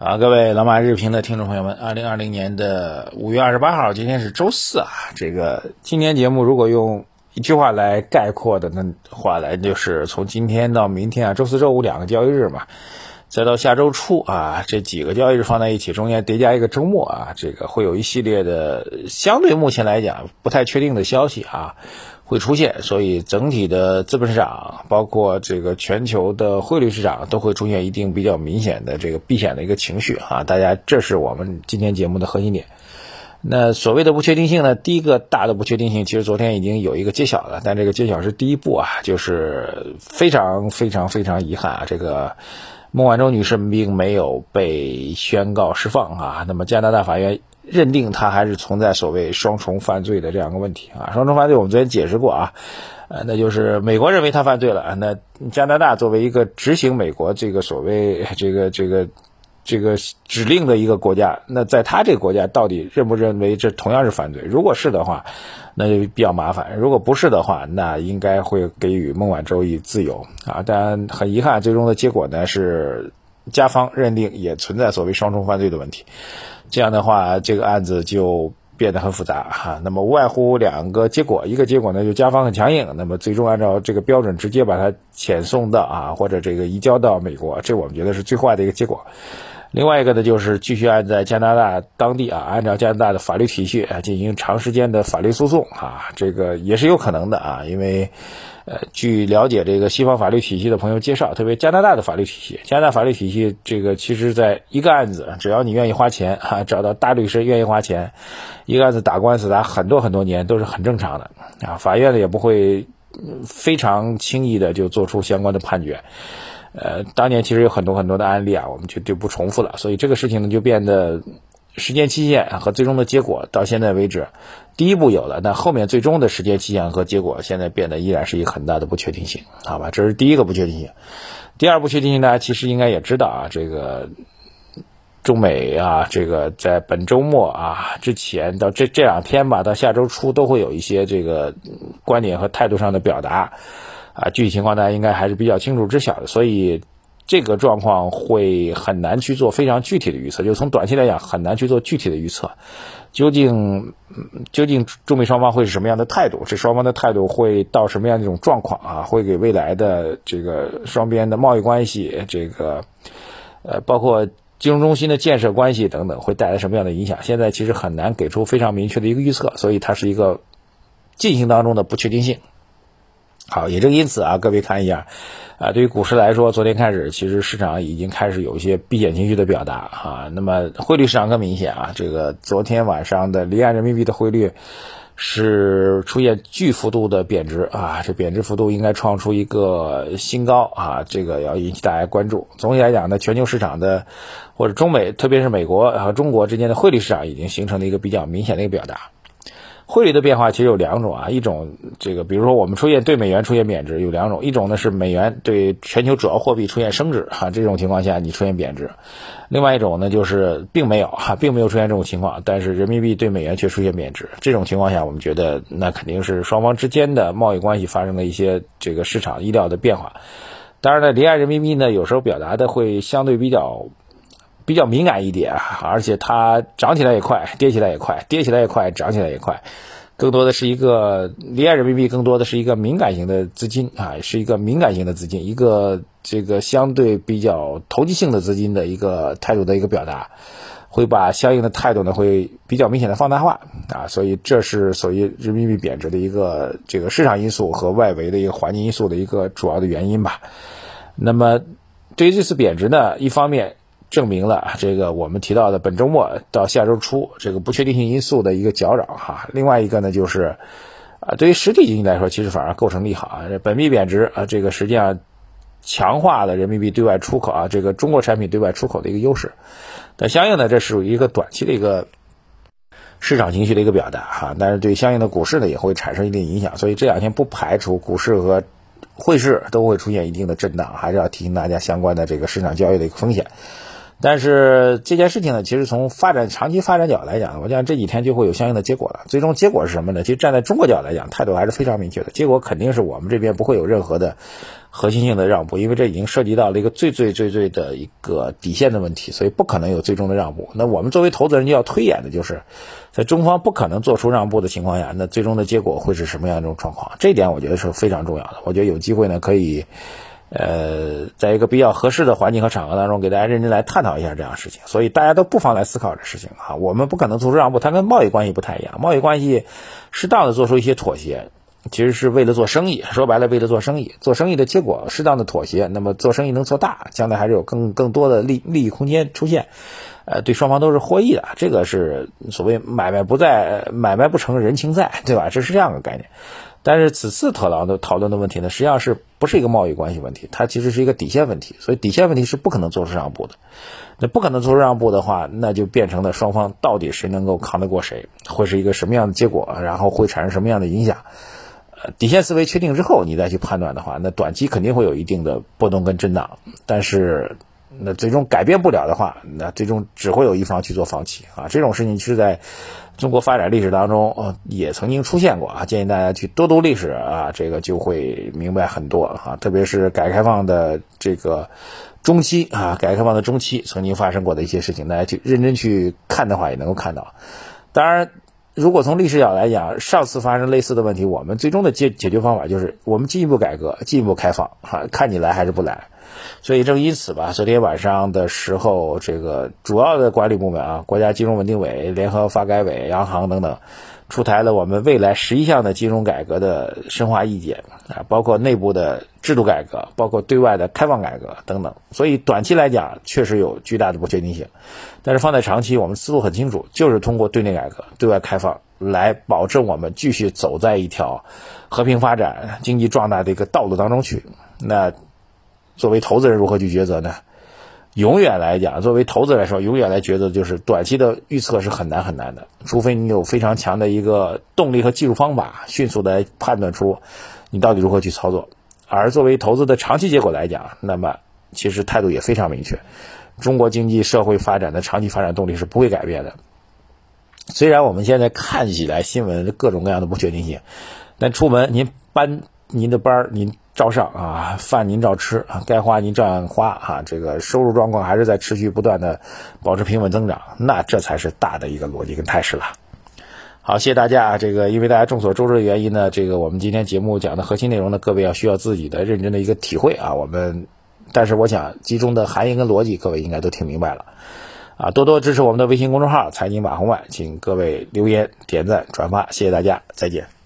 啊，各位老马日评的听众朋友们，二零二零年的五月二十八号，今天是周四啊。这个今天节目如果用一句话来概括的话来，就是从今天到明天啊，周四周五两个交易日嘛，再到下周初啊，这几个交易日放在一起，中间叠加一个周末啊，这个会有一系列的相对目前来讲不太确定的消息啊。会出现，所以整体的资本市场，包括这个全球的汇率市场，都会出现一定比较明显的这个避险的一个情绪啊。大家，这是我们今天节目的核心点。那所谓的不确定性呢？第一个大的不确定性，其实昨天已经有一个揭晓了，但这个揭晓是第一步啊，就是非常非常非常遗憾啊，这个孟晚舟女士并没有被宣告释放啊。那么加拿大法院。认定她还是存在所谓双重犯罪的这样一个问题啊，双重犯罪我们昨天解释过啊，呃，那就是美国认为她犯罪了，那加拿大作为一个执行美国这个所谓这个这个这个指令的一个国家，那在他这个国家到底认不认为这同样是犯罪？如果是的话，那就比较麻烦；如果不是的话，那应该会给予孟晚舟以自由啊。但很遗憾，最终的结果呢是加方认定也存在所谓双重犯罪的问题。这样的话，这个案子就变得很复杂哈。那么无外乎两个结果，一个结果呢，就加方很强硬，那么最终按照这个标准直接把它遣送到啊，或者这个移交到美国，这我们觉得是最坏的一个结果。另外一个呢，就是继续按在加拿大当地啊，按照加拿大的法律体系啊进行长时间的法律诉讼啊，这个也是有可能的啊，因为。呃，据了解，这个西方法律体系的朋友介绍，特别加拿大的法律体系，加拿大法律体系，这个其实在一个案子，只要你愿意花钱哈，找到大律师愿意花钱，一个案子打官司打很多很多年都是很正常的啊，法院呢也不会非常轻易的就做出相关的判决。呃，当年其实有很多很多的案例啊，我们就就不重复了，所以这个事情呢就变得。时间期限和最终的结果到现在为止，第一步有了，但后面最终的时间期限和结果现在变得依然是一个很大的不确定性，好吧？这是第一个不确定性。第二不确定性，大家其实应该也知道啊，这个中美啊，这个在本周末啊之前到这这两天吧，到下周初都会有一些这个观点和态度上的表达啊，具体情况大家应该还是比较清楚知晓的，所以。这个状况会很难去做非常具体的预测，就从短期来讲很难去做具体的预测。究竟究竟中美双方会是什么样的态度？这双方的态度会到什么样的一种状况啊？会给未来的这个双边的贸易关系，这个呃包括金融中心的建设关系等等，会带来什么样的影响？现在其实很难给出非常明确的一个预测，所以它是一个进行当中的不确定性。好，也正因此啊，各位看一下，啊，对于股市来说，昨天开始其实市场已经开始有一些避险情绪的表达啊。那么汇率市场更明显啊，这个昨天晚上的离岸人民币的汇率是出现巨幅度的贬值啊，这贬值幅度应该创出一个新高啊，这个要引起大家关注。总体来讲呢，全球市场的或者中美，特别是美国和中国之间的汇率市场已经形成了一个比较明显的一个表达。汇率的变化其实有两种啊，一种这个，比如说我们出现对美元出现贬值，有两种，一种呢是美元对全球主要货币出现升值哈，这种情况下你出现贬值；另外一种呢就是并没有哈，并没有出现这种情况，但是人民币对美元却出现贬值，这种情况下我们觉得那肯定是双方之间的贸易关系发生了一些这个市场意料的变化。当然呢，离岸人民币呢有时候表达的会相对比较。比较敏感一点，而且它涨起来也快，跌起来也快，跌起来也快，涨起来也快，更多的是一个离岸人民币，更多的是一个敏感型的资金啊，是一个敏感型的资金，一个这个相对比较投机性的资金的一个态度的一个表达，会把相应的态度呢会比较明显的放大化啊，所以这是所谓人民币贬值的一个这个市场因素和外围的一个环境因素的一个主要的原因吧。那么对于这次贬值呢，一方面。证明了这个我们提到的本周末到下周初这个不确定性因素的一个搅扰哈。另外一个呢就是，啊，对于实体经济来说，其实反而构成利好啊。本币贬值啊，这个实际上强化了人民币对外出口啊，这个中国产品对外出口的一个优势。但相应的，这属于一个短期的一个市场情绪的一个表达哈。但是对相应的股市呢，也会产生一定影响。所以这两天不排除股市和汇市都会出现一定的震荡，还是要提醒大家相关的这个市场交易的一个风险。但是这件事情呢，其实从发展长期发展角度来讲，我想这几天就会有相应的结果了。最终结果是什么呢？其实站在中国角度来讲，态度还是非常明确的。结果肯定是我们这边不会有任何的核心性的让步，因为这已经涉及到了一个最最最最的一个底线的问题，所以不可能有最终的让步。那我们作为投资人就要推演的就是，在中方不可能做出让步的情况下，那最终的结果会是什么样一种状况？这点我觉得是非常重要的。我觉得有机会呢，可以。呃，在一个比较合适的环境和场合当中，给大家认真来探讨一下这样事情，所以大家都不妨来思考这事情啊。我们不可能做出让步，它跟贸易关系不太一样。贸易关系适当的做出一些妥协，其实是为了做生意。说白了，为了做生意，做生意的结果，适当的妥协，那么做生意能做大，将来还是有更更多的利利益空间出现，呃，对双方都是获益的。这个是所谓买卖不在，买卖不成人情在，对吧？这是这样的概念。但是此次特朗的讨论的问题呢，实际上是不是一个贸易关系问题？它其实是一个底线问题，所以底线问题是不可能做出让步的。那不可能做出让步的话，那就变成了双方到底谁能够扛得过谁，会是一个什么样的结果？然后会产生什么样的影响？呃，底线思维确定之后，你再去判断的话，那短期肯定会有一定的波动跟震荡，但是。那最终改变不了的话，那最终只会有一方去做放弃啊！这种事情其实在中国发展历史当中，呃，也曾经出现过啊。建议大家去多读历史啊，这个就会明白很多啊。特别是改革开放的这个中期啊，改革开放的中期曾经发生过的一些事情，大家去认真去看的话，也能够看到。当然，如果从历史角度来讲，上次发生类似的问题，我们最终的解解决方法就是我们进一步改革，进一步开放啊，看你来还是不来。所以正因此吧，昨天晚上的时候，这个主要的管理部门啊，国家金融稳定委、联合发改委、央行等等，出台了我们未来十一项的金融改革的深化意见啊，包括内部的制度改革，包括对外的开放改革等等。所以短期来讲，确实有巨大的不确定性，但是放在长期，我们思路很清楚，就是通过对内改革、对外开放，来保证我们继续走在一条和平发展、经济壮大的一个道路当中去。那。作为投资人如何去抉择呢？永远来讲，作为投资来说，永远来抉择就是短期的预测是很难很难的，除非你有非常强的一个动力和技术方法，迅速的判断出你到底如何去操作。而作为投资的长期结果来讲，那么其实态度也非常明确，中国经济社会发展的长期发展动力是不会改变的。虽然我们现在看起来新闻各种各样的不确定性，但出门您班您的班儿您。照上啊，饭您照吃啊，该花您照样花啊，这个收入状况还是在持续不断的保持平稳增长，那这才是大的一个逻辑跟态势了。好，谢谢大家啊，这个因为大家众所周知的原因呢，这个我们今天节目讲的核心内容呢，各位要需要自己的认真的一个体会啊，我们，但是我想其中的含义跟逻辑，各位应该都听明白了啊，多多支持我们的微信公众号财经马红外，请各位留言、点赞、转发，谢谢大家，再见。